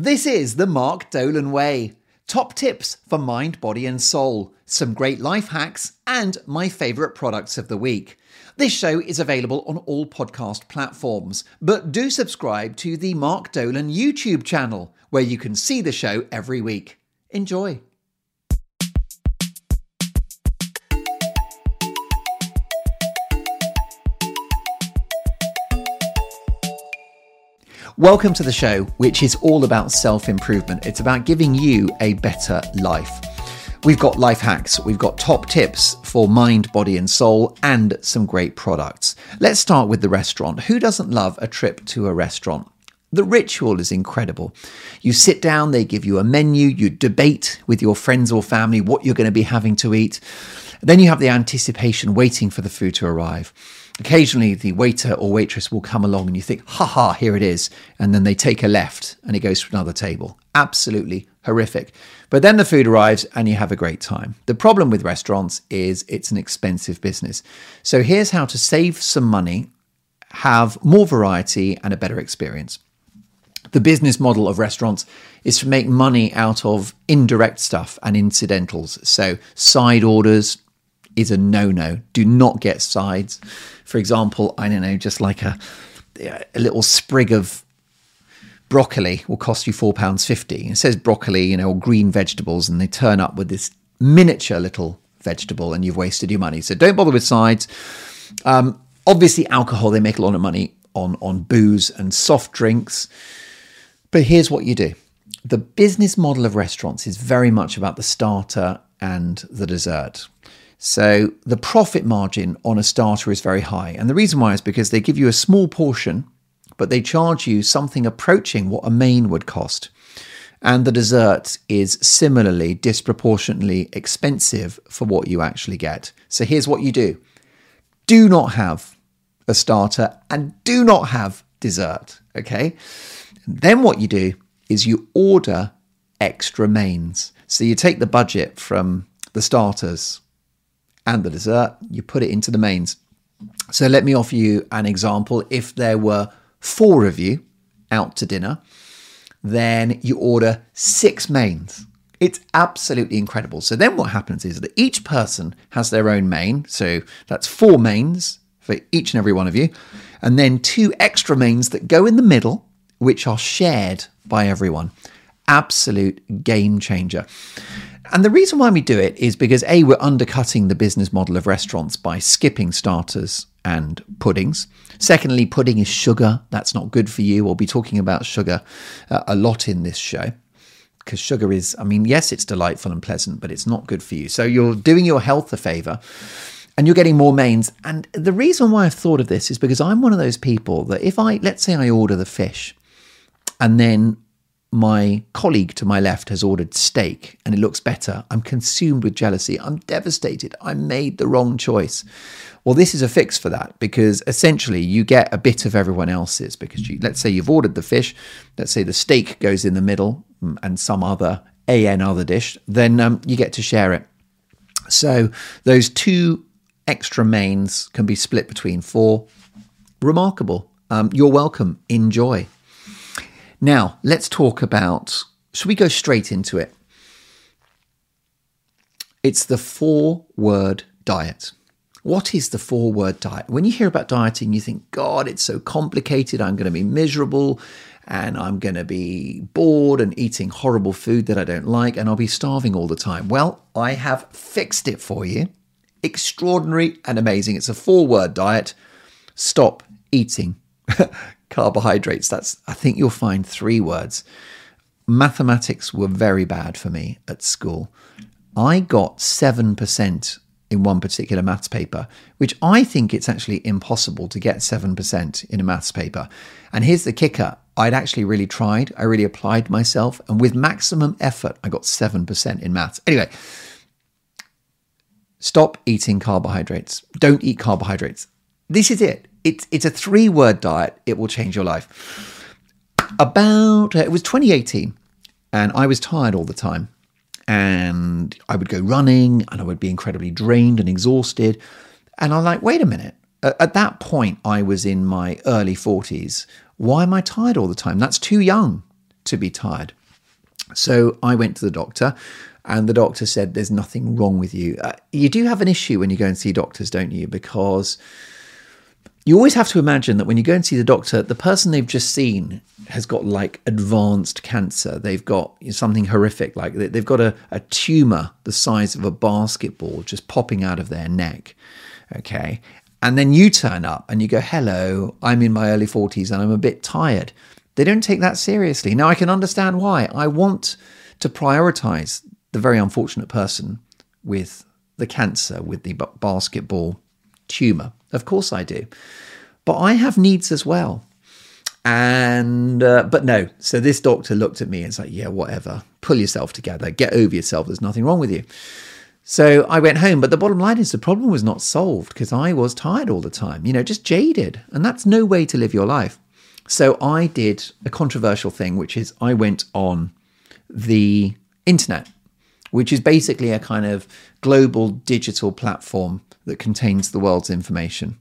This is the Mark Dolan Way. Top tips for mind, body, and soul, some great life hacks, and my favourite products of the week. This show is available on all podcast platforms, but do subscribe to the Mark Dolan YouTube channel, where you can see the show every week. Enjoy. Welcome to the show, which is all about self improvement. It's about giving you a better life. We've got life hacks, we've got top tips for mind, body, and soul, and some great products. Let's start with the restaurant. Who doesn't love a trip to a restaurant? The ritual is incredible. You sit down, they give you a menu, you debate with your friends or family what you're going to be having to eat. Then you have the anticipation waiting for the food to arrive. Occasionally, the waiter or waitress will come along and you think, ha ha, here it is. And then they take a left and it goes to another table. Absolutely horrific. But then the food arrives and you have a great time. The problem with restaurants is it's an expensive business. So here's how to save some money, have more variety, and a better experience. The business model of restaurants is to make money out of indirect stuff and incidentals. So, side orders, is a no no. Do not get sides. For example, I don't know, just like a, a little sprig of broccoli will cost you four pounds fifty. It says broccoli, you know, or green vegetables, and they turn up with this miniature little vegetable, and you've wasted your money. So don't bother with sides. Um, obviously, alcohol they make a lot of money on on booze and soft drinks. But here's what you do. The business model of restaurants is very much about the starter and the dessert. So the profit margin on a starter is very high. And the reason why is because they give you a small portion, but they charge you something approaching what a main would cost. And the dessert is similarly disproportionately expensive for what you actually get. So here's what you do do not have a starter and do not have dessert. Okay. Then what you do is you order extra mains. So you take the budget from the starters and the dessert, you put it into the mains. So let me offer you an example. If there were four of you out to dinner, then you order six mains. It's absolutely incredible. So then what happens is that each person has their own main. So that's four mains for each and every one of you. And then two extra mains that go in the middle, which are shared by everyone. Absolute game changer. And the reason why we do it is because A, we're undercutting the business model of restaurants by skipping starters and puddings. Secondly, pudding is sugar. That's not good for you. We'll be talking about sugar uh, a lot in this show because sugar is, I mean, yes, it's delightful and pleasant, but it's not good for you. So you're doing your health a favor and you're getting more mains. And the reason why I've thought of this is because I'm one of those people that if I, let's say I order the fish and then my colleague to my left has ordered steak and it looks better. I'm consumed with jealousy. I'm devastated. I made the wrong choice. Well, this is a fix for that because essentially you get a bit of everyone else's because you, let's say you've ordered the fish, let's say the steak goes in the middle mm, and some other AN other dish, then um, you get to share it. So those two extra mains can be split between four. Remarkable. Um, you're welcome. Enjoy. Now, let's talk about, should we go straight into it? It's the four word diet. What is the four word diet? When you hear about dieting, you think, God, it's so complicated. I'm going to be miserable and I'm going to be bored and eating horrible food that I don't like and I'll be starving all the time. Well, I have fixed it for you. Extraordinary and amazing. It's a four word diet. Stop eating carbohydrates. That's, I think you'll find three words. Mathematics were very bad for me at school. I got 7% in one particular maths paper, which I think it's actually impossible to get 7% in a maths paper. And here's the kicker I'd actually really tried, I really applied myself, and with maximum effort, I got 7% in maths. Anyway, stop eating carbohydrates. Don't eat carbohydrates. This is it it's it's a three word diet. It will change your life. About uh, it was 2018, and I was tired all the time, and I would go running, and I would be incredibly drained and exhausted, and I'm like, wait a minute. At that point, I was in my early 40s. Why am I tired all the time? That's too young. to be tired. So I went to the doctor, and the doctor said, There's nothing wrong with you. Uh, you do have an issue when you go and see doctors, don't you? Because you always have to imagine that when you go and see the doctor, the person they've just seen has got like advanced cancer. They've got something horrific, like they've got a, a tumor the size of a basketball just popping out of their neck. Okay. And then you turn up and you go, Hello, I'm in my early 40s and I'm a bit tired. They don't take that seriously. Now, I can understand why. I want to prioritize the very unfortunate person with the cancer, with the basketball tumor. Of course, I do. But I have needs as well. And, uh, but no. So this doctor looked at me and said, yeah, whatever. Pull yourself together. Get over yourself. There's nothing wrong with you. So I went home, but the bottom line is the problem was not solved because I was tired all the time, you know, just jaded. And that's no way to live your life. So I did a controversial thing, which is I went on the internet, which is basically a kind of global digital platform that contains the world's information.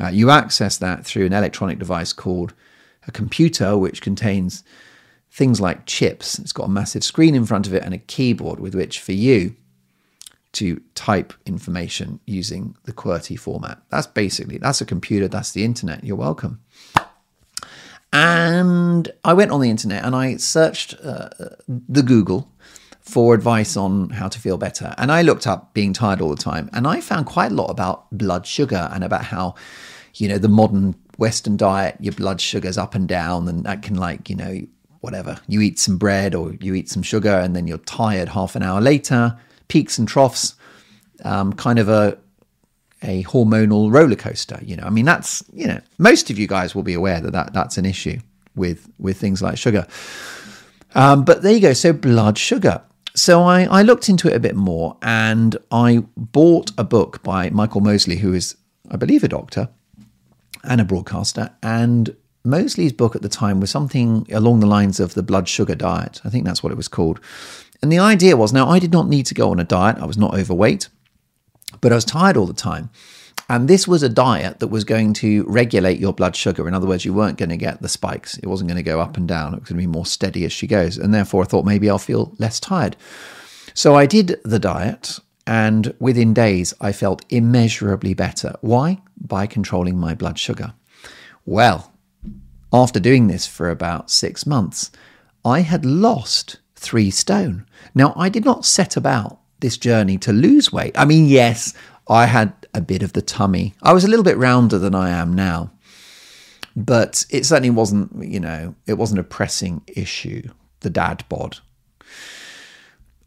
Uh, you access that through an electronic device called a computer, which contains things like chips. It's got a massive screen in front of it and a keyboard with which, for you, to type information using the QWERTY format. That's basically that's a computer, that's the internet. You're welcome. And I went on the internet and I searched uh, the Google for advice on how to feel better. And I looked up being tired all the time and I found quite a lot about blood sugar and about how, you know, the modern Western diet, your blood sugar's up and down and that can like, you know, whatever. You eat some bread or you eat some sugar and then you're tired half an hour later peaks and troughs, um, kind of a a hormonal roller coaster. You know, I mean, that's you know, most of you guys will be aware that, that that's an issue with with things like sugar. Um, but there you go. So blood sugar. So I, I looked into it a bit more, and I bought a book by Michael Mosley, who is, I believe, a doctor and a broadcaster. And Mosley's book at the time was something along the lines of the blood sugar diet. I think that's what it was called. And the idea was now, I did not need to go on a diet, I was not overweight, but I was tired all the time. And this was a diet that was going to regulate your blood sugar. In other words, you weren't going to get the spikes. It wasn't going to go up and down. It was going to be more steady as she goes. And therefore, I thought maybe I'll feel less tired. So I did the diet. And within days, I felt immeasurably better. Why? By controlling my blood sugar. Well, after doing this for about six months, I had lost three stone. Now, I did not set about this journey to lose weight. I mean, yes, I had a bit of the tummy. I was a little bit rounder than I am now, but it certainly wasn't, you know, it wasn't a pressing issue, the dad bod.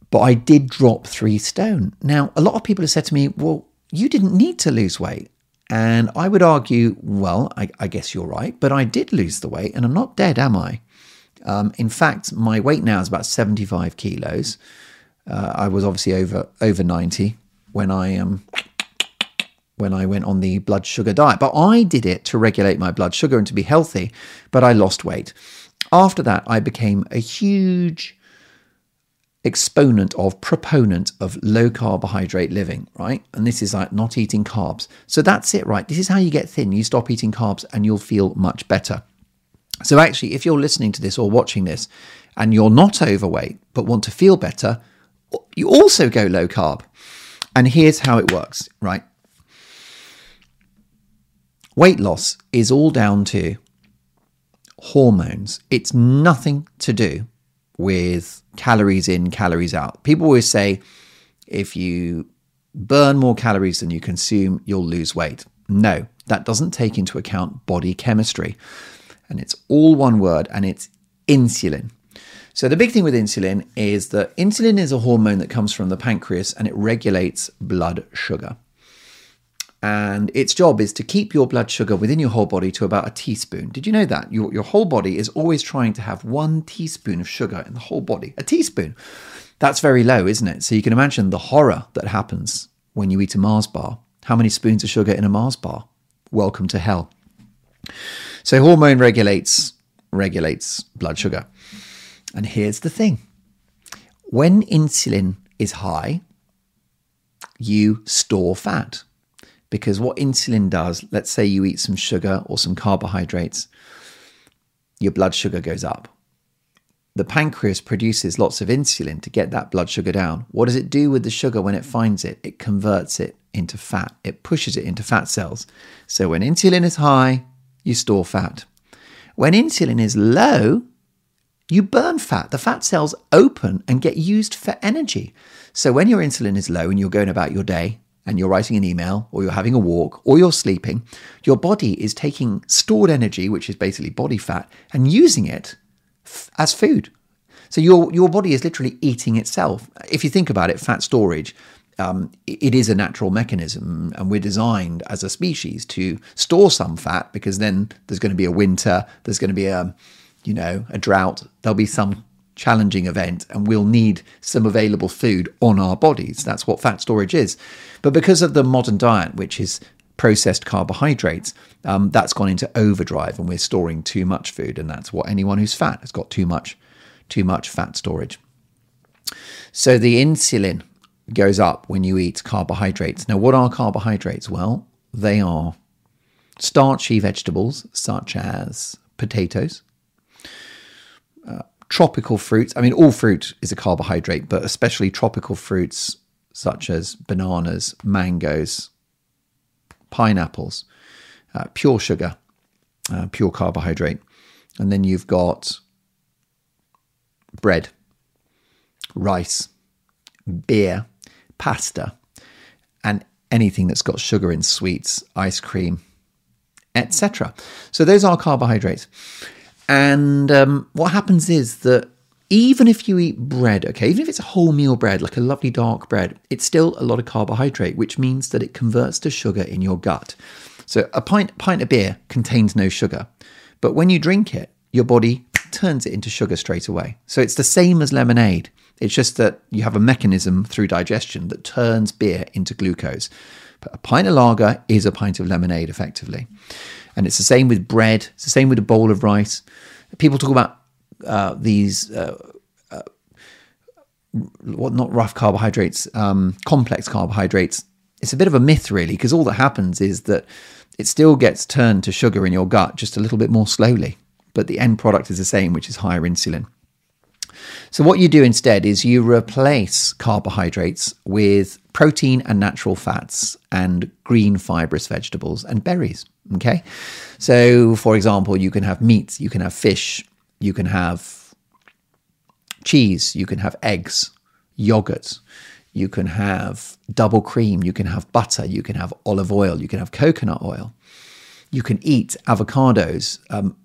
But I did drop three stone. Now, a lot of people have said to me, well, you didn't need to lose weight. And I would argue, well, I, I guess you're right, but I did lose the weight and I'm not dead, am I? Um, in fact, my weight now is about 75 kilos. Uh, I was obviously over over 90 when I um, when I went on the blood sugar diet. But I did it to regulate my blood sugar and to be healthy, but I lost weight. After that, I became a huge exponent of proponent of low carbohydrate living, right? And this is like not eating carbs. So that's it, right? This is how you get thin. You stop eating carbs and you'll feel much better. So, actually, if you're listening to this or watching this and you're not overweight but want to feel better, you also go low carb. And here's how it works, right? Weight loss is all down to hormones. It's nothing to do with calories in, calories out. People always say if you burn more calories than you consume, you'll lose weight. No, that doesn't take into account body chemistry and it's all one word and it's insulin. So, the big thing with insulin is that insulin is a hormone that comes from the pancreas and it regulates blood sugar. And its job is to keep your blood sugar within your whole body to about a teaspoon. Did you know that? Your, your whole body is always trying to have one teaspoon of sugar in the whole body. A teaspoon. That's very low, isn't it? So, you can imagine the horror that happens when you eat a Mars bar. How many spoons of sugar in a Mars bar? Welcome to hell. So hormone regulates regulates blood sugar. And here's the thing. When insulin is high, you store fat. Because what insulin does, let's say you eat some sugar or some carbohydrates, your blood sugar goes up. the pancreas produces lots of insulin to get that blood sugar down. What does it do with the sugar when it finds it? It converts it into fat, it pushes it into fat cells. So when insulin is high, you store fat. When insulin is low, you burn fat. The fat cells open and get used for energy. So when your insulin is low and you're going about your day and you're writing an email or you're having a walk or you're sleeping, your body is taking stored energy, which is basically body fat, and using it f- as food. So your your body is literally eating itself. If you think about it, fat storage. Um, it is a natural mechanism, and we're designed as a species to store some fat because then there's going to be a winter, there's going to be a, you know, a drought. There'll be some challenging event, and we'll need some available food on our bodies. That's what fat storage is. But because of the modern diet, which is processed carbohydrates, um, that's gone into overdrive, and we're storing too much food, and that's what anyone who's fat has got too much, too much fat storage. So the insulin goes up when you eat carbohydrates. Now, what are carbohydrates? Well, they are starchy vegetables such as potatoes, uh, tropical fruits. I mean, all fruit is a carbohydrate, but especially tropical fruits such as bananas, mangoes, pineapples, uh, pure sugar, uh, pure carbohydrate. And then you've got bread, rice, beer, pasta, and anything that's got sugar in sweets, ice cream, etc. So those are carbohydrates. And um, what happens is that even if you eat bread, okay, even if it's a wholemeal bread, like a lovely dark bread, it's still a lot of carbohydrate, which means that it converts to sugar in your gut. So a pint pint of beer contains no sugar, but when you drink it, your body turns it into sugar straight away. So it's the same as lemonade. It's just that you have a mechanism through digestion that turns beer into glucose. But a pint of lager is a pint of lemonade, effectively. And it's the same with bread, it's the same with a bowl of rice. People talk about uh, these, uh, uh, what not rough carbohydrates, um, complex carbohydrates. It's a bit of a myth, really, because all that happens is that it still gets turned to sugar in your gut just a little bit more slowly. But the end product is the same, which is higher insulin. So, what you do instead is you replace carbohydrates with protein and natural fats and green fibrous vegetables and berries. Okay. So, for example, you can have meats, you can have fish, you can have cheese, you can have eggs, yogurt, you can have double cream, you can have butter, you can have olive oil, you can have coconut oil. You can eat avocados, um,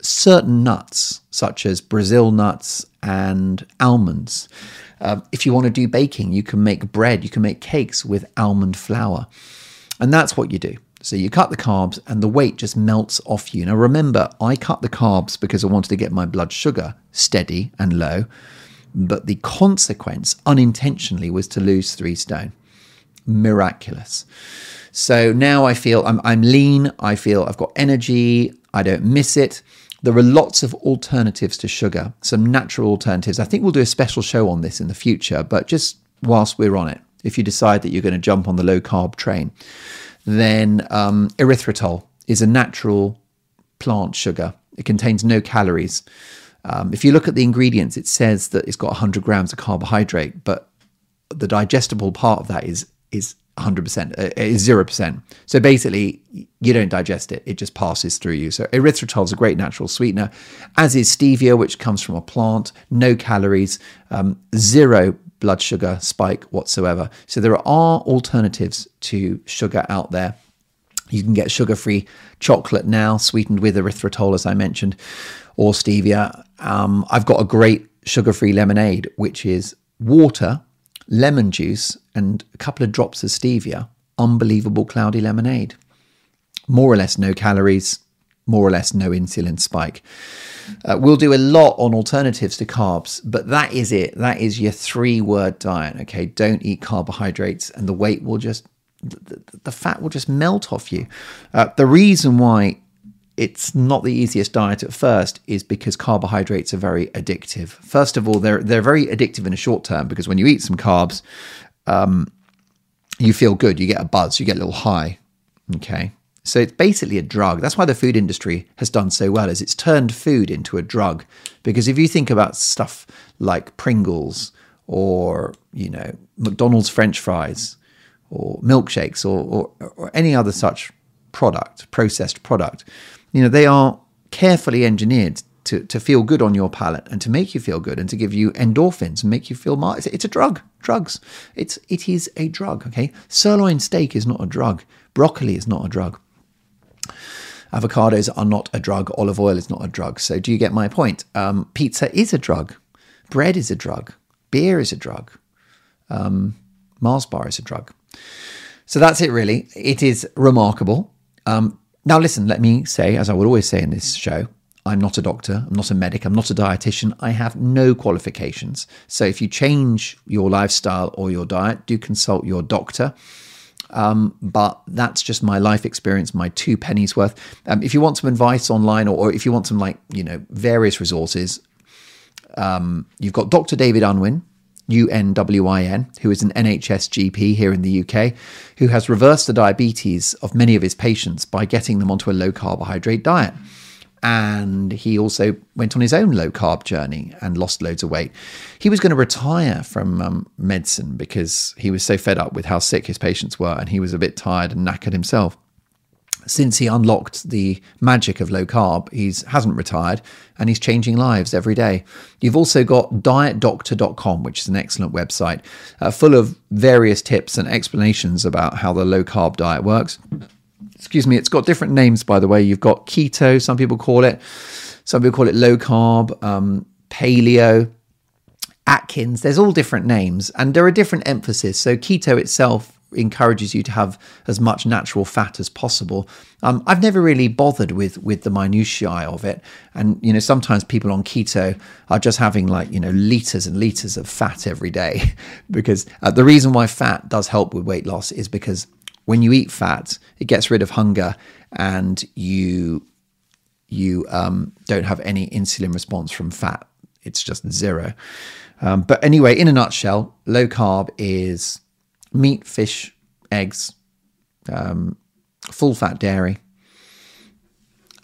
certain nuts, such as Brazil nuts and almonds. Uh, if you want to do baking, you can make bread, you can make cakes with almond flour. And that's what you do. So you cut the carbs and the weight just melts off you. Now remember, I cut the carbs because I wanted to get my blood sugar steady and low, but the consequence unintentionally was to lose three stone. Miraculous. So now I feel I'm, I'm lean, I feel I've got energy, I don't miss it. There are lots of alternatives to sugar, some natural alternatives. I think we'll do a special show on this in the future, but just whilst we're on it, if you decide that you're going to jump on the low carb train, then um, erythritol is a natural plant sugar. It contains no calories. Um, if you look at the ingredients, it says that it's got 100 grams of carbohydrate, but the digestible part of that is is 100%, uh, is 0%. So basically, you don't digest it, it just passes through you. So erythritol is a great natural sweetener, as is stevia, which comes from a plant, no calories, um, zero blood sugar spike whatsoever. So there are alternatives to sugar out there. You can get sugar free chocolate now, sweetened with erythritol, as I mentioned, or stevia. Um, I've got a great sugar free lemonade, which is water lemon juice, and a couple of drops of stevia, unbelievable cloudy lemonade. More or less no calories, more or less no insulin spike. Uh, we'll do a lot on alternatives to carbs, but that is it. That is your three word diet. Okay, don't eat carbohydrates, and the weight will just, the, the fat will just melt off you. Uh, the reason why it's not the easiest diet at first is because carbohydrates are very addictive. First of all, they're they're very addictive in a short term because when you eat some carbs, um, you feel good, you get a buzz, you get a little high. Okay, So it's basically a drug. That's why the food industry has done so well, is it's turned food into a drug. Because if you think about stuff like Pringles or, you know, McDonald's French fries or milkshakes or, or, or any other such product, processed product, you know, they are carefully engineered to, to feel good on your palate and to make you feel good and to give you endorphins and make you feel mar- it's, it's a drug drugs it's it is a drug okay sirloin steak is not a drug broccoli is not a drug avocados are not a drug. Olive oil is not a drug. So do you get my point? Um, pizza is a drug. Bread is a drug. Beer is a drug. Um, mars bar is a drug. So that's it really. It is remarkable. Um, now listen let me say as i would always say in this show I'm not a doctor, I'm not a medic, I'm not a dietitian, I have no qualifications. So if you change your lifestyle or your diet, do consult your doctor. Um, but that's just my life experience, my two pennies worth. Um, if you want some advice online or, or, if you want some, like, you know, various resources, um, you've got Dr. David Unwin, UNWIN, who is an NHS GP here in the UK, who has reversed the diabetes of many of his patients by getting them onto a low carbohydrate diet and he also went on his own low carb journey and lost loads of weight. He was going to retire from um, medicine because he was so fed up with how sick his patients were and he was a bit tired and knackered himself. Since he unlocked the magic of low carb, he hasn't retired and he's changing lives every day. You've also got dietdoctor.com, which is an excellent website uh, full of various tips and explanations about how the low carb diet works excuse me, it's got different names, by the way. You've got keto, some people call it, some people call it low carb, um, paleo, Atkins. There's all different names, and there are different emphasis. So keto itself encourages you to have as much natural fat as possible. Um, I've never really bothered with with the minutiae of it, and you know sometimes people on keto are just having like you know liters and liters of fat every day, because uh, the reason why fat does help with weight loss is because when you eat fat, it gets rid of hunger and you you um, don't have any insulin response from fat. It's just zero. Um, but anyway, in a nutshell, low carb is meat, fish, eggs, um, full fat dairy,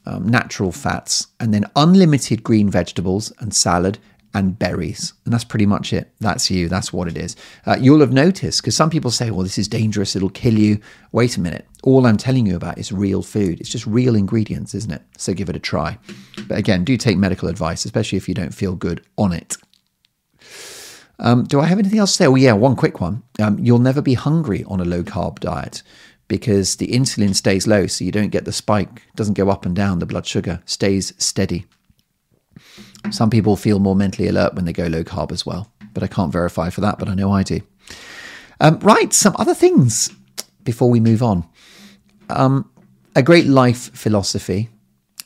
um, natural fats, and then unlimited green vegetables and salad and berries. And that's pretty much it. That's you. That's what it is. Uh, you'll have noticed because some people say, well, this is dangerous. It'll kill you. Wait a minute. All I'm telling you about is real food. It's just real ingredients, isn't it? So give it a try. But again, do take medical advice, especially if you don't feel good on it. Um, do I have anything else to say? Oh, yeah, one quick one. Um, you'll never be hungry on a low carb diet because the insulin stays low, so you don't get the spike, doesn't go up and down. The blood sugar stays steady. Some people feel more mentally alert when they go low carb as well, but I can't verify for that, but I know I do. Um, right, some other things before we move on. Um, a great life philosophy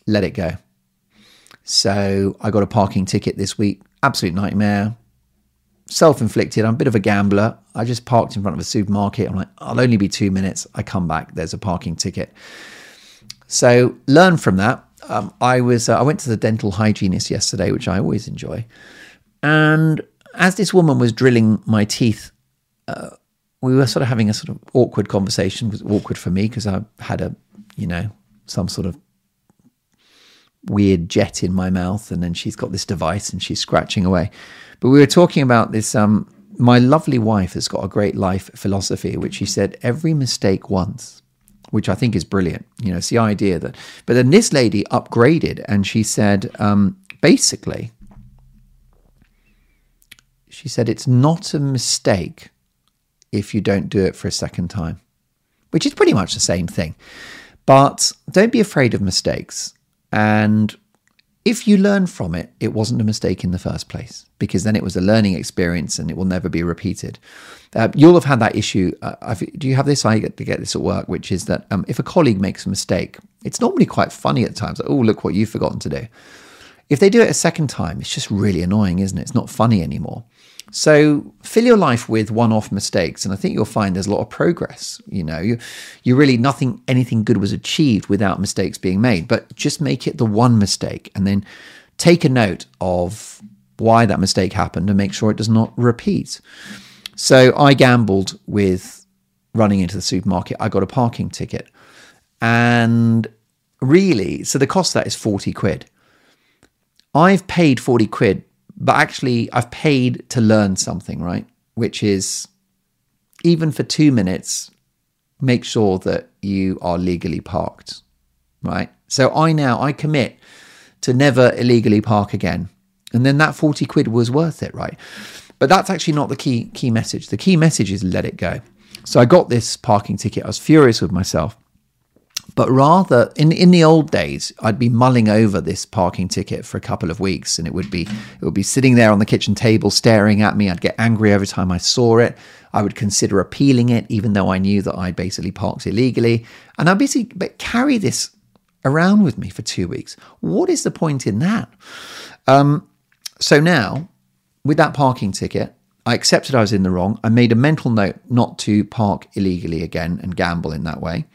let it go. So I got a parking ticket this week, absolute nightmare. Self inflicted. I'm a bit of a gambler. I just parked in front of a supermarket. I'm like, I'll only be two minutes. I come back, there's a parking ticket. So learn from that um, I was uh, I went to the dental hygienist yesterday, which I always enjoy, and as this woman was drilling my teeth, uh, we were sort of having a sort of awkward conversation. It was awkward for me because I had a you know some sort of weird jet in my mouth, and then she's got this device and she's scratching away. But we were talking about this. Um, my lovely wife has got a great life philosophy, which she said every mistake once which I think is brilliant. You know, it's the idea that, but then this lady upgraded and she said, um, basically, she said, it's not a mistake if you don't do it for a second time, which is pretty much the same thing. But don't be afraid of mistakes. And if you learn from it, it wasn't a mistake in the first place because then it was a learning experience and it will never be repeated. Uh, you'll have had that issue. Uh, do you have this? I get to get this at work, which is that um, if a colleague makes a mistake, it's normally quite funny at times. Like, oh, look what you've forgotten to do. If they do it a second time, it's just really annoying, isn't it? It's not funny anymore. So fill your life with one-off mistakes, and I think you'll find there's a lot of progress. You know, you you really nothing anything good was achieved without mistakes being made, but just make it the one mistake, and then take a note of why that mistake happened and make sure it does not repeat. So I gambled with running into the supermarket. I got a parking ticket. And really, so the cost of that is 40 quid. I've paid 40 quid, but actually, I've paid to learn something, right? Which is even for two minutes, make sure that you are legally parked, right? So I now, I commit to never illegally park again. And then that 40 quid was worth it, right? But that's actually not the key key message. The key message is let it go. So I got this parking ticket. I was furious with myself. But rather, in, in the old days, I'd be mulling over this parking ticket for a couple of weeks, and it would be it would be sitting there on the kitchen table staring at me. I'd get angry every time I saw it. I would consider appealing it, even though I knew that I'd basically parked illegally, and I'd basically carry this around with me for two weeks. What is the point in that? Um, so now, with that parking ticket, I accepted I was in the wrong. I made a mental note not to park illegally again and gamble in that way.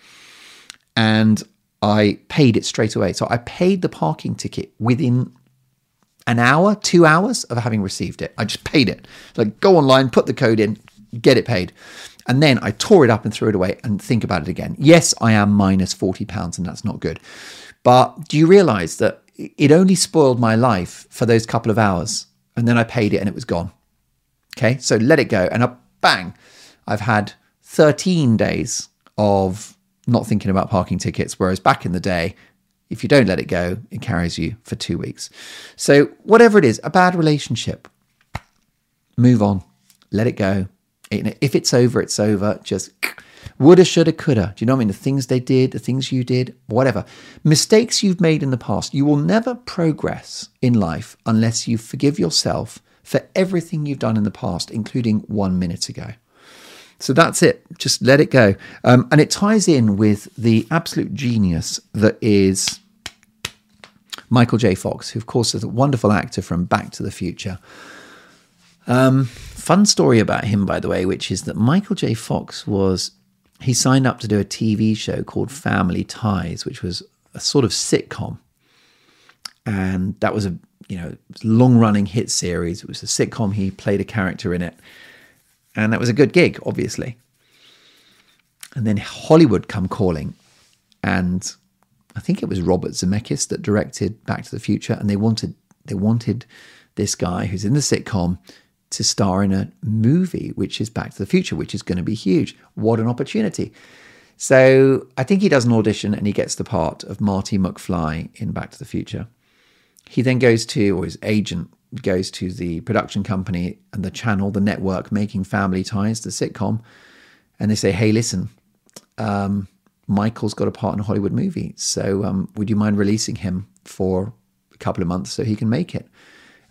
And I paid it straight away. So I paid the parking ticket within an hour, two hours of having received it. I just paid it. Like, go online, put the code in, get it paid. And then I tore it up and threw it away and think about it again. Yes, I am minus 40 pounds and that's not good. But do you realize that it only spoiled my life for those couple of hours? And then I paid it and it was gone. Okay, so let it go. And I, bang, I've had 13 days of not thinking about parking tickets. Whereas back in the day, if you don't let it go, it carries you for two weeks. So, whatever it is, a bad relationship, move on, let it go. If it's over, it's over. Just woulda, shoulda, coulda. Do you know what I mean? The things they did, the things you did, whatever. Mistakes you've made in the past. You will never progress in life unless you forgive yourself for everything you've done in the past, including one minute ago. So that's it. Just let it go. Um, and it ties in with the absolute genius that is Michael J. Fox, who, of course, is a wonderful actor from Back to the Future. Um, fun story about him, by the way, which is that Michael J. Fox was he signed up to do a TV show called Family Ties, which was a sort of sitcom, and that was a you know long running hit series. It was a sitcom. He played a character in it, and that was a good gig, obviously. And then Hollywood come calling, and I think it was Robert Zemeckis that directed Back to the Future, and they wanted they wanted this guy who's in the sitcom to star in a movie, which is Back to the Future, which is going to be huge. What an opportunity! So I think he does an audition and he gets the part of Marty McFly in Back to the Future. He then goes to, or his agent goes to the production company and the channel, the network making Family Ties, the sitcom, and they say, "Hey, listen, um, Michael's got a part in a Hollywood movie, so um, would you mind releasing him for a couple of months so he can make it?"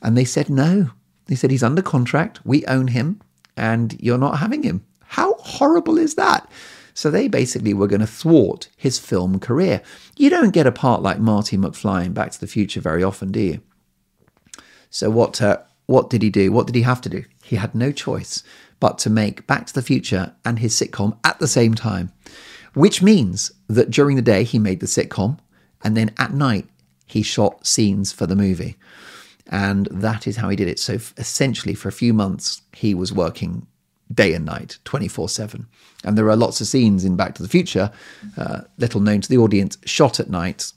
And they said no. They said he's under contract, we own him, and you're not having him. How horrible is that? So they basically were going to thwart his film career. You don't get a part like Marty McFly in Back to the Future very often, do you? So what uh, what did he do? What did he have to do? He had no choice but to make Back to the Future and his sitcom at the same time, which means that during the day he made the sitcom and then at night he shot scenes for the movie. And that is how he did it. So essentially, for a few months, he was working day and night, 24 7. And there are lots of scenes in Back to the Future, uh, little known to the audience, shot at night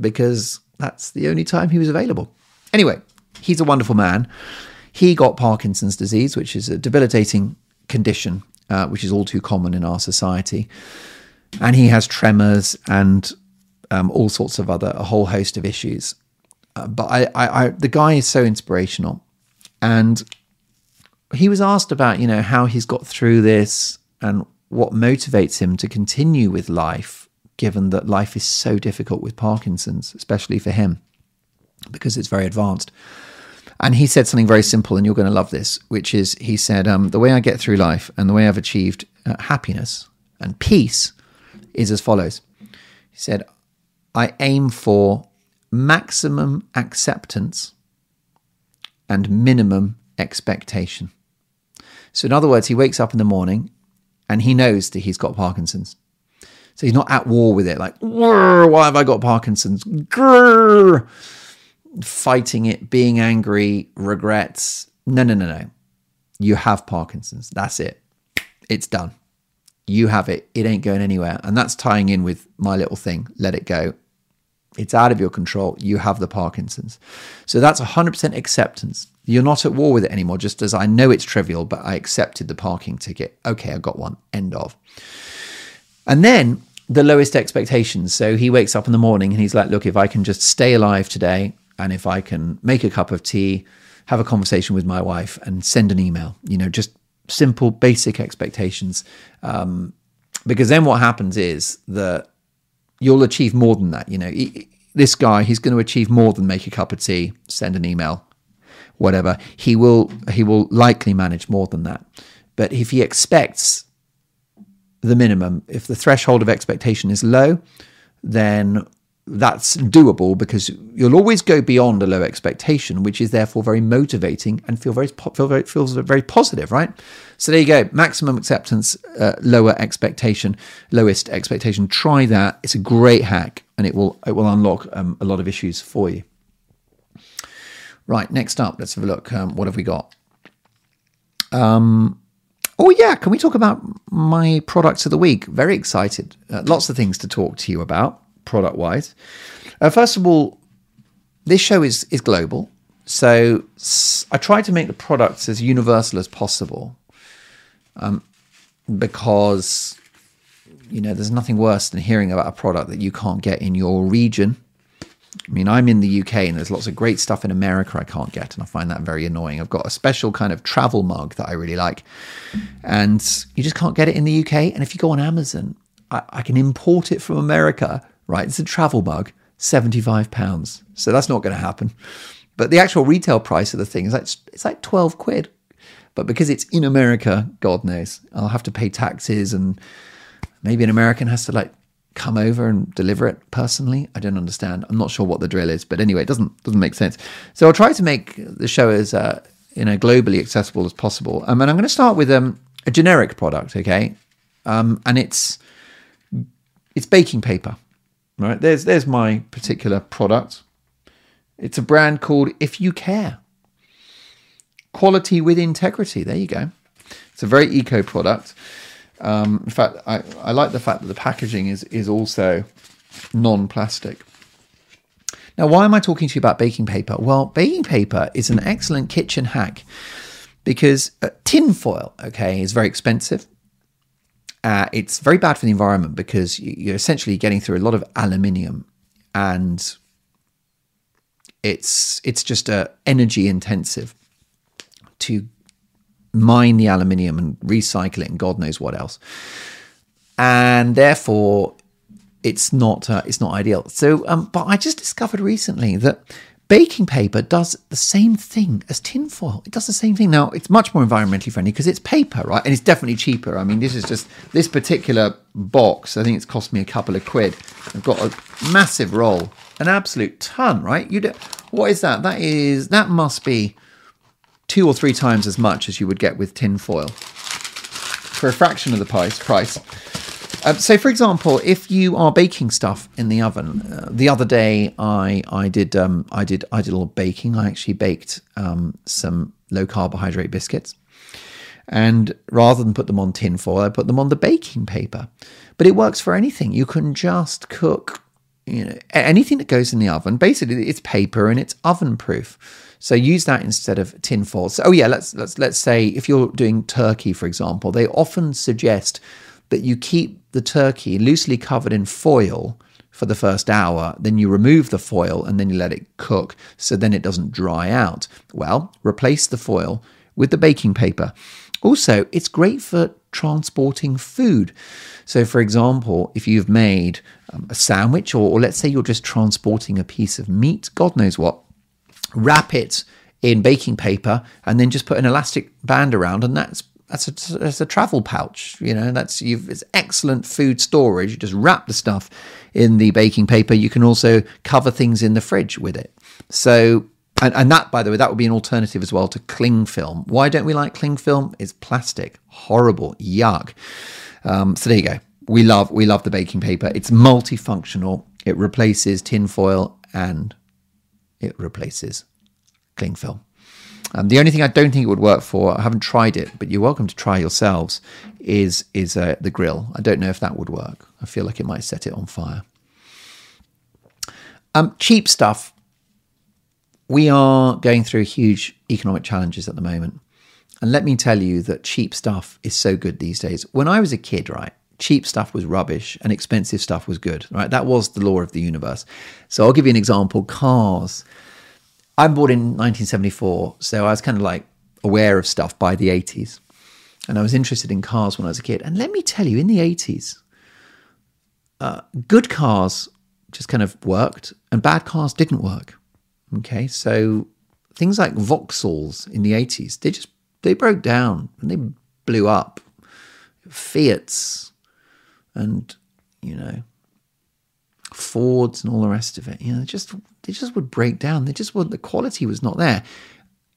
because that's the only time he was available. Anyway, he's a wonderful man. He got Parkinson's disease, which is a debilitating condition, uh, which is all too common in our society. And he has tremors and um, all sorts of other, a whole host of issues. Uh, but I, I, I, the guy is so inspirational. And he was asked about, you know, how he's got through this and what motivates him to continue with life, given that life is so difficult with Parkinson's, especially for him, because it's very advanced. And he said something very simple, and you're going to love this, which is he said, um, The way I get through life and the way I've achieved uh, happiness and peace is as follows. He said, I aim for maximum acceptance and minimum expectation. So, in other words, he wakes up in the morning and he knows that he's got Parkinson's. So he's not at war with it, like, why have I got Parkinson's? Grrr! Fighting it, being angry, regrets. No, no, no, no. You have Parkinson's. That's it. It's done. You have it. It ain't going anywhere. And that's tying in with my little thing. Let it go. It's out of your control. You have the Parkinson's. So that's 100% acceptance. You're not at war with it anymore, just as I know it's trivial, but I accepted the parking ticket. Okay, I got one. End of. And then the lowest expectations. So he wakes up in the morning and he's like, look, if I can just stay alive today and if I can make a cup of tea, have a conversation with my wife and send an email, you know, just simple, basic expectations. Um, because then what happens is that you'll achieve more than that. You know, this guy, he's going to achieve more than make a cup of tea, send an email, whatever. He will, he will likely manage more than that. But if he expects the minimum. If the threshold of expectation is low, then that's doable because you'll always go beyond a low expectation, which is therefore very motivating and feel very feel very feels very positive, right? So there you go, maximum acceptance, uh, lower expectation, lowest expectation. Try that; it's a great hack, and it will it will unlock um, a lot of issues for you. Right, next up, let's have a look. Um, what have we got? Um, Oh, yeah. Can we talk about my products of the week? Very excited. Uh, lots of things to talk to you about product wise. Uh, first of all, this show is, is global. So I try to make the products as universal as possible um, because, you know, there's nothing worse than hearing about a product that you can't get in your region I mean, I'm in the UK and there's lots of great stuff in America I can't get, and I find that very annoying. I've got a special kind of travel mug that I really like, and you just can't get it in the UK. And if you go on Amazon, I, I can import it from America, right? It's a travel mug, £75. So that's not going to happen. But the actual retail price of the thing is like, it's like 12 quid. But because it's in America, God knows, I'll have to pay taxes and maybe an American has to like come over and deliver it personally. I don't understand. I'm not sure what the drill is, but anyway, it doesn't doesn't make sense. So I'll try to make the show as uh, you know globally accessible as possible. Um, and I'm going to start with um, a generic product, okay? Um, and it's it's baking paper, right? There's there's my particular product. It's a brand called If You Care. Quality with integrity. There you go. It's a very eco product. Um, in fact, I, I like the fact that the packaging is is also non-plastic. Now, why am I talking to you about baking paper? Well, baking paper is an excellent kitchen hack because uh, tin foil, okay, is very expensive. Uh, it's very bad for the environment because you're essentially getting through a lot of aluminium, and it's it's just uh, energy intensive to mine the aluminium and recycle it and God knows what else. And therefore, it's not uh, it's not ideal. So, um, but I just discovered recently that baking paper does the same thing as tinfoil. It does the same thing. Now, it's much more environmentally friendly because it's paper, right? And it's definitely cheaper. I mean, this is just this particular box. I think it's cost me a couple of quid. I've got a massive roll, an absolute ton, right? You what is that? That is that must be two or three times as much as you would get with tin foil for a fraction of the price. price. Uh, so, for example, if you are baking stuff in the oven, uh, the other day I I did um, I did I did a little baking. I actually baked um, some low carbohydrate biscuits, and rather than put them on tin foil, I put them on the baking paper. But it works for anything. You can just cook, you know, anything that goes in the oven. Basically, it's paper and it's oven proof. So use that instead of tin foil. So, oh yeah, let's let's let's say if you're doing turkey, for example, they often suggest that you keep the turkey loosely covered in foil for the first hour, then you remove the foil and then you let it cook so then it doesn't dry out. Well, replace the foil with the baking paper. Also, it's great for transporting food. So, for example, if you've made um, a sandwich, or, or let's say you're just transporting a piece of meat, God knows what, wrap it in baking paper, and then just put an elastic band around, and that's that's a, that's a travel pouch. You know, that's you've it's excellent food storage. You just wrap the stuff in the baking paper. You can also cover things in the fridge with it. So. And, and that, by the way, that would be an alternative as well to cling film. Why don't we like cling film? It's plastic, horrible, yuck. Um, so there you go. We love we love the baking paper. It's multifunctional. It replaces tin foil and it replaces cling film. Um, the only thing I don't think it would work for, I haven't tried it, but you're welcome to try yourselves, is is uh, the grill. I don't know if that would work. I feel like it might set it on fire. Um, cheap stuff. We are going through huge economic challenges at the moment. And let me tell you that cheap stuff is so good these days. When I was a kid, right, cheap stuff was rubbish and expensive stuff was good, right? That was the law of the universe. So I'll give you an example cars. I'm born in 1974, so I was kind of like aware of stuff by the 80s. And I was interested in cars when I was a kid. And let me tell you, in the 80s, uh, good cars just kind of worked and bad cars didn't work. Okay, so things like Vauxhalls in the 80s, they just they broke down and they blew up. Fiats and you know Fords and all the rest of it. You know, they just they just would break down. They just would the quality was not there.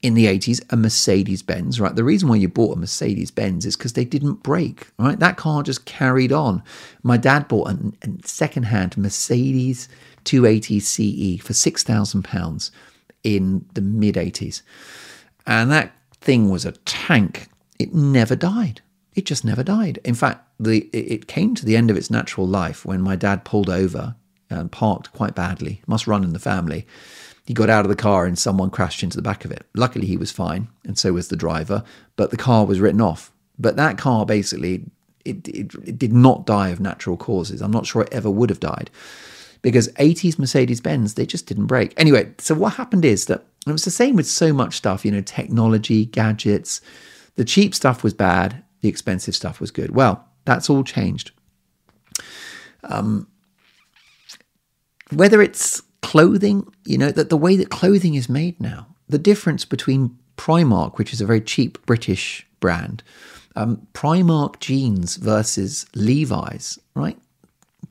In the 80s, a Mercedes Benz, right? The reason why you bought a Mercedes Benz is because they didn't break, right? That car just carried on. My dad bought a, a second-hand Mercedes 280 CE for £6,000 in the mid 80s. And that thing was a tank. It never died. It just never died. In fact, the it came to the end of its natural life when my dad pulled over and parked quite badly. Must run in the family. He got out of the car and someone crashed into the back of it. Luckily, he was fine, and so was the driver. But the car was written off. But that car basically it, it, it did not die of natural causes. I'm not sure it ever would have died because 80s Mercedes Benz, they just didn't break. Anyway, so what happened is that it was the same with so much stuff, you know, technology, gadgets. The cheap stuff was bad, the expensive stuff was good. Well, that's all changed. Um, whether it's clothing, you know, that the way that clothing is made now, the difference between Primark, which is a very cheap British brand, um, Primark jeans versus Levi's, right?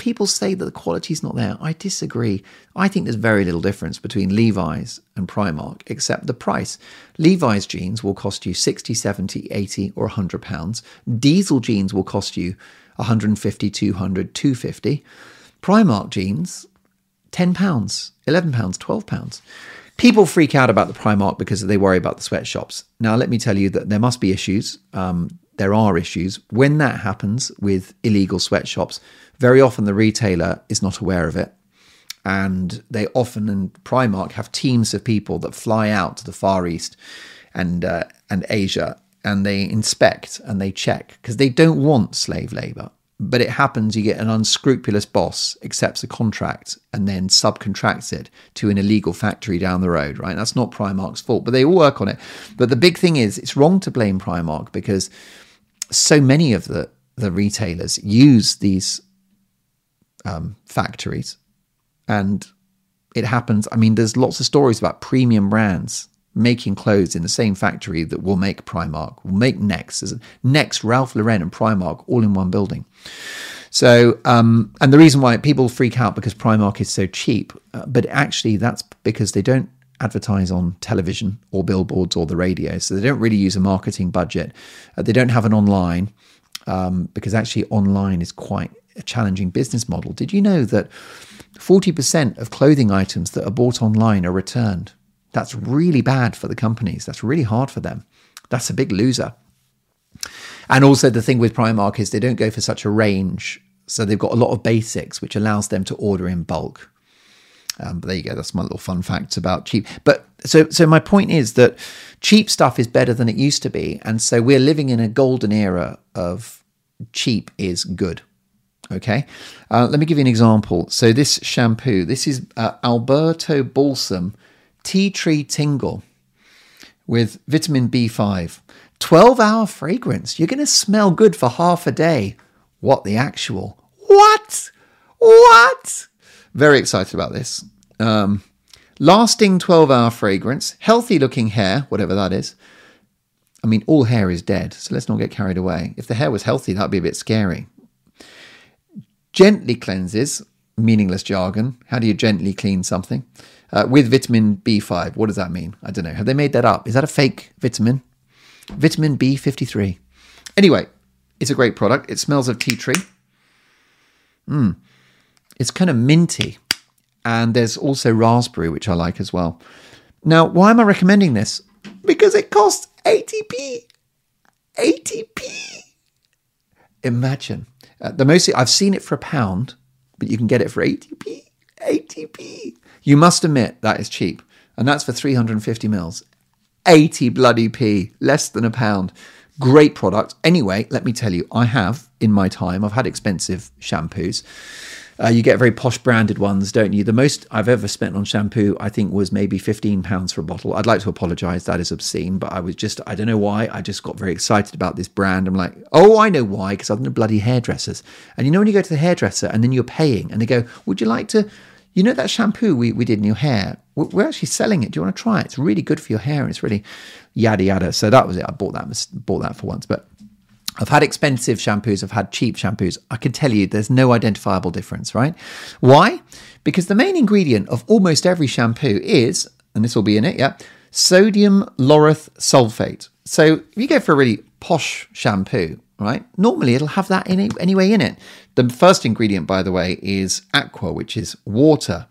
people say that the quality is not there. I disagree. I think there's very little difference between Levi's and Primark except the price. Levi's jeans will cost you 60, 70, 80 or 100 pounds. Diesel jeans will cost you 150, 200, 250. Primark jeans 10 pounds, 11 pounds, 12 pounds. People freak out about the Primark because they worry about the sweatshops. Now, let me tell you that there must be issues. Um, there are issues. When that happens with illegal sweatshops, very often the retailer is not aware of it. And they often, and Primark have teams of people that fly out to the Far East and, uh, and Asia and they inspect and they check because they don't want slave labor. But it happens you get an unscrupulous boss accepts a contract and then subcontracts it to an illegal factory down the road, right? That's not Primark's fault, but they all work on it. But the big thing is, it's wrong to blame Primark because so many of the, the retailers use these um, factories. And it happens. I mean, there's lots of stories about premium brands making clothes in the same factory that will make Primark, will make Next. Next, Ralph Lauren, and Primark all in one building. So, um, and the reason why people freak out because Primark is so cheap, uh, but actually that's because they don't advertise on television or billboards or the radio. So they don't really use a marketing budget. Uh, they don't have an online um, because actually online is quite a challenging business model. Did you know that 40% of clothing items that are bought online are returned? That's really bad for the companies. That's really hard for them. That's a big loser. And also, the thing with Primark is they don't go for such a range. So they've got a lot of basics, which allows them to order in bulk. Um, but there you go. That's my little fun facts about cheap. But so, so my point is that cheap stuff is better than it used to be, and so we're living in a golden era of cheap is good. Okay, uh, let me give you an example. So this shampoo, this is uh, Alberto Balsam Tea Tree Tingle with vitamin B5. 12 hour fragrance. You're going to smell good for half a day. What the actual? What? What? Very excited about this. Um, lasting 12 hour fragrance, healthy looking hair, whatever that is. I mean, all hair is dead, so let's not get carried away. If the hair was healthy, that'd be a bit scary gently cleanses, meaningless jargon. How do you gently clean something? Uh, with vitamin B5. What does that mean? I don't know. Have they made that up? Is that a fake vitamin? Vitamin B53. Anyway, it's a great product. It smells of tea tree. Mm. It's kind of minty. And there's also raspberry, which I like as well. Now, why am I recommending this? because it costs 80p. 80p. Imagine. Uh, the most I've seen it for a pound, but you can get it for 80p. 80p. You must admit that is cheap. And that's for 350 mils. 80 bloody p, less than a pound. Great product. Anyway, let me tell you, I have in my time, I've had expensive shampoos. Uh, you get very posh branded ones, don't you? The most I've ever spent on shampoo, I think, was maybe £15 for a bottle. I'd like to apologize. That is obscene. But I was just, I don't know why. I just got very excited about this brand. I'm like, oh, I know why, because I'm the bloody hairdressers. And you know, when you go to the hairdresser and then you're paying and they go, would you like to, you know, that shampoo we, we did in your hair? We're actually selling it. Do you want to try it? It's really good for your hair. It's really yada yada. So that was it. I bought that, bought that for once. But I've had expensive shampoos, I've had cheap shampoos. I can tell you there's no identifiable difference, right? Why? Because the main ingredient of almost every shampoo is, and this will be in it, yeah, sodium laureth sulfate. So if you go for a really posh shampoo, right, normally it'll have that in it, anyway in it. The first ingredient, by the way, is aqua, which is water.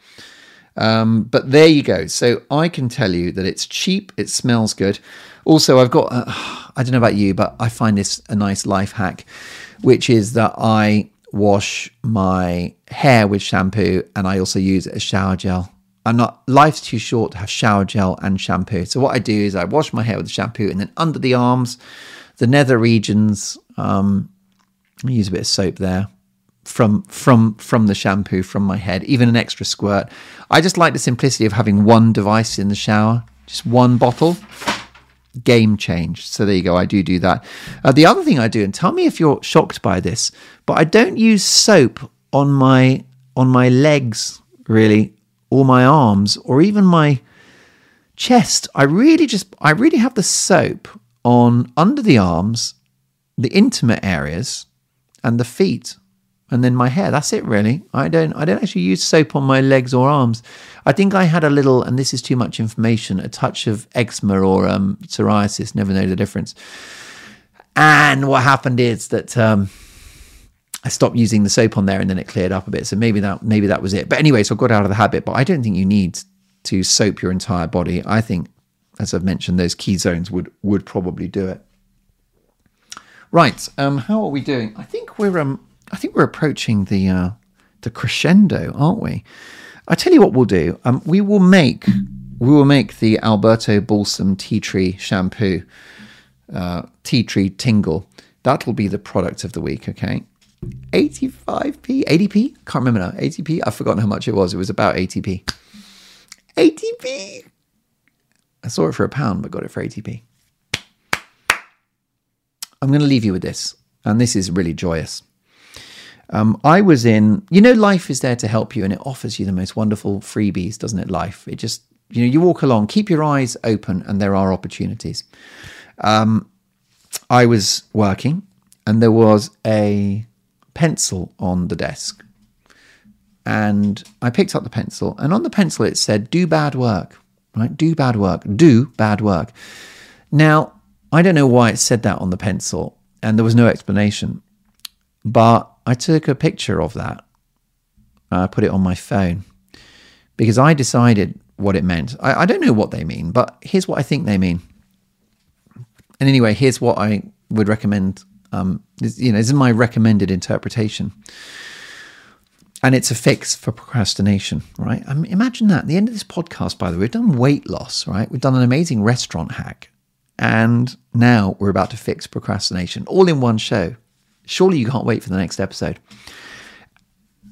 Um, but there you go. So I can tell you that it's cheap, it smells good. Also, I've got, uh, I don't know about you, but I find this a nice life hack, which is that I wash my hair with shampoo and I also use as shower gel. I'm not, life's too short to have shower gel and shampoo. So what I do is I wash my hair with shampoo and then under the arms, the nether regions, um, use a bit of soap there from from from the shampoo from my head even an extra squirt. I just like the simplicity of having one device in the shower just one bottle. Game change. So there you go i do do that. Uh, the other thing i do and tell me if you're shocked by this but i don't use soap on my on my legs really or my arms or even my chest. I really just i really have the soap on under the arms the intimate areas and the feet and then my hair. That's it, really. I don't. I don't actually use soap on my legs or arms. I think I had a little, and this is too much information, a touch of eczema or um, psoriasis. Never know the difference. And what happened is that um, I stopped using the soap on there, and then it cleared up a bit. So maybe that maybe that was it. But anyway, so I got out of the habit. But I don't think you need to soap your entire body. I think, as I've mentioned, those key zones would would probably do it. Right. Um, how are we doing? I think we're um, I think we're approaching the uh, the crescendo, aren't we? I tell you what we'll do. Um, we will make we will make the Alberto Balsam Tea Tree Shampoo, uh, Tea Tree Tingle. That'll be the product of the week. Okay, 85p, 80p. Can't remember now. 80p. I've forgotten how much it was. It was about 80p. 80p. I saw it for a pound, but got it for 80p. I'm going to leave you with this, and this is really joyous. Um, I was in, you know, life is there to help you and it offers you the most wonderful freebies, doesn't it? Life. It just, you know, you walk along, keep your eyes open, and there are opportunities. Um, I was working and there was a pencil on the desk. And I picked up the pencil, and on the pencil it said, Do bad work, right? Do bad work, do bad work. Now, I don't know why it said that on the pencil, and there was no explanation. But I took a picture of that. I put it on my phone because I decided what it meant. I, I don't know what they mean, but here's what I think they mean. And anyway, here's what I would recommend. Um, you know, this is my recommended interpretation. And it's a fix for procrastination, right? I mean, imagine that. At the end of this podcast, by the way, we've done weight loss, right? We've done an amazing restaurant hack. And now we're about to fix procrastination all in one show. Surely you can't wait for the next episode.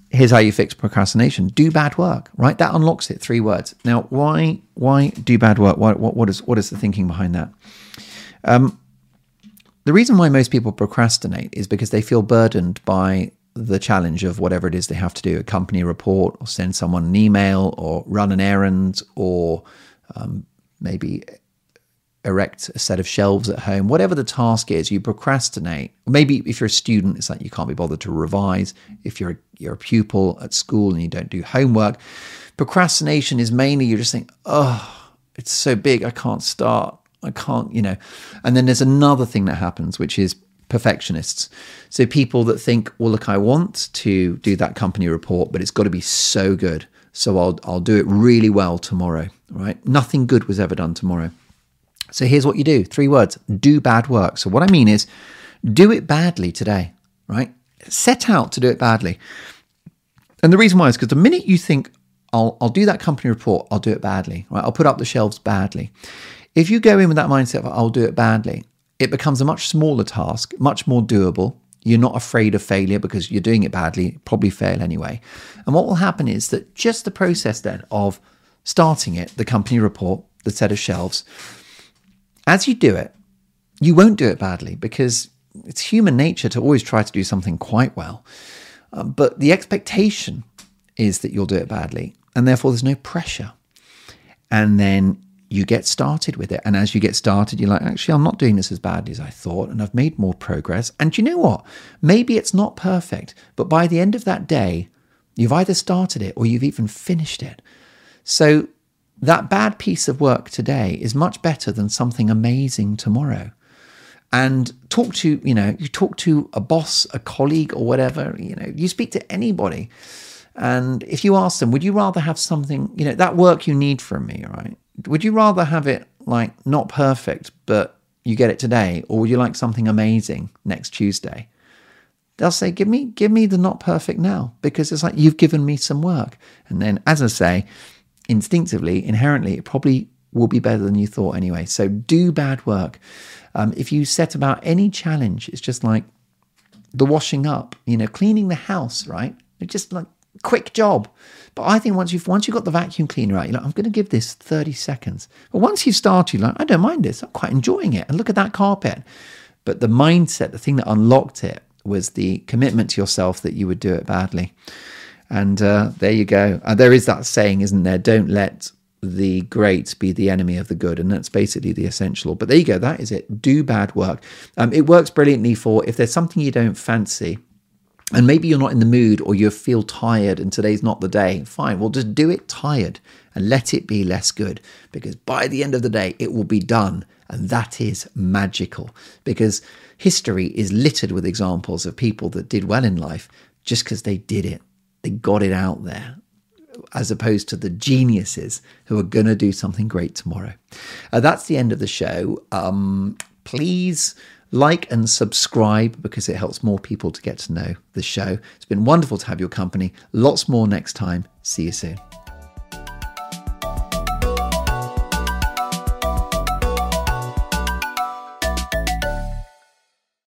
Here's how you fix procrastination: do bad work. Right, that unlocks it. Three words. Now, why why do bad work? Why, what what is what is the thinking behind that? Um, the reason why most people procrastinate is because they feel burdened by the challenge of whatever it is they have to do a company report or send someone an email or run an errand or um, maybe erect a set of shelves at home, whatever the task is, you procrastinate. Maybe if you're a student, it's like you can't be bothered to revise. If you're a, you're a pupil at school and you don't do homework, procrastination is mainly you just think, oh, it's so big, I can't start, I can't, you know. And then there's another thing that happens, which is perfectionists. So people that think, well, look, I want to do that company report, but it's got to be so good. So I'll I'll do it really well tomorrow. Right? Nothing good was ever done tomorrow. So here's what you do three words do bad work. So, what I mean is, do it badly today, right? Set out to do it badly. And the reason why is because the minute you think, I'll, I'll do that company report, I'll do it badly, right? I'll put up the shelves badly. If you go in with that mindset of, I'll do it badly, it becomes a much smaller task, much more doable. You're not afraid of failure because you're doing it badly, probably fail anyway. And what will happen is that just the process then of starting it, the company report, the set of shelves, as you do it, you won't do it badly because it's human nature to always try to do something quite well. Uh, but the expectation is that you'll do it badly, and therefore there's no pressure. And then you get started with it. And as you get started, you're like, actually, I'm not doing this as badly as I thought, and I've made more progress. And you know what? Maybe it's not perfect, but by the end of that day, you've either started it or you've even finished it. So that bad piece of work today is much better than something amazing tomorrow. And talk to, you know, you talk to a boss, a colleague, or whatever, you know, you speak to anybody. And if you ask them, would you rather have something, you know, that work you need from me, right? Would you rather have it like not perfect, but you get it today, or would you like something amazing next Tuesday? They'll say, "Give me, give me the not perfect now," because it's like you've given me some work. And then, as I say, instinctively, inherently, it probably will be better than you thought anyway. So do bad work. Um, if you set about any challenge, it's just like the washing up, you know, cleaning the house, right? It's just like quick job. But I think once you've once you've got the vacuum cleaner out, you're like, I'm going to give this 30 seconds. But once you start, you're like, I don't mind this. I'm quite enjoying it. And look at that carpet. But the mindset, the thing that unlocked it was the commitment to yourself that you would do it badly. And uh, there you go. Uh, there is that saying, isn't there? Don't let the great be the enemy of the good. And that's basically the essential. But there you go. That is it. Do bad work. Um, it works brilliantly for if there's something you don't fancy. And maybe you're not in the mood or you feel tired and today's not the day. Fine. Well, just do it tired and let it be less good because by the end of the day, it will be done. And that is magical because history is littered with examples of people that did well in life just because they did it they got it out there as opposed to the geniuses who are going to do something great tomorrow. Uh, that's the end of the show. Um, please like and subscribe because it helps more people to get to know the show. It's been wonderful to have your company. Lots more next time. See you soon.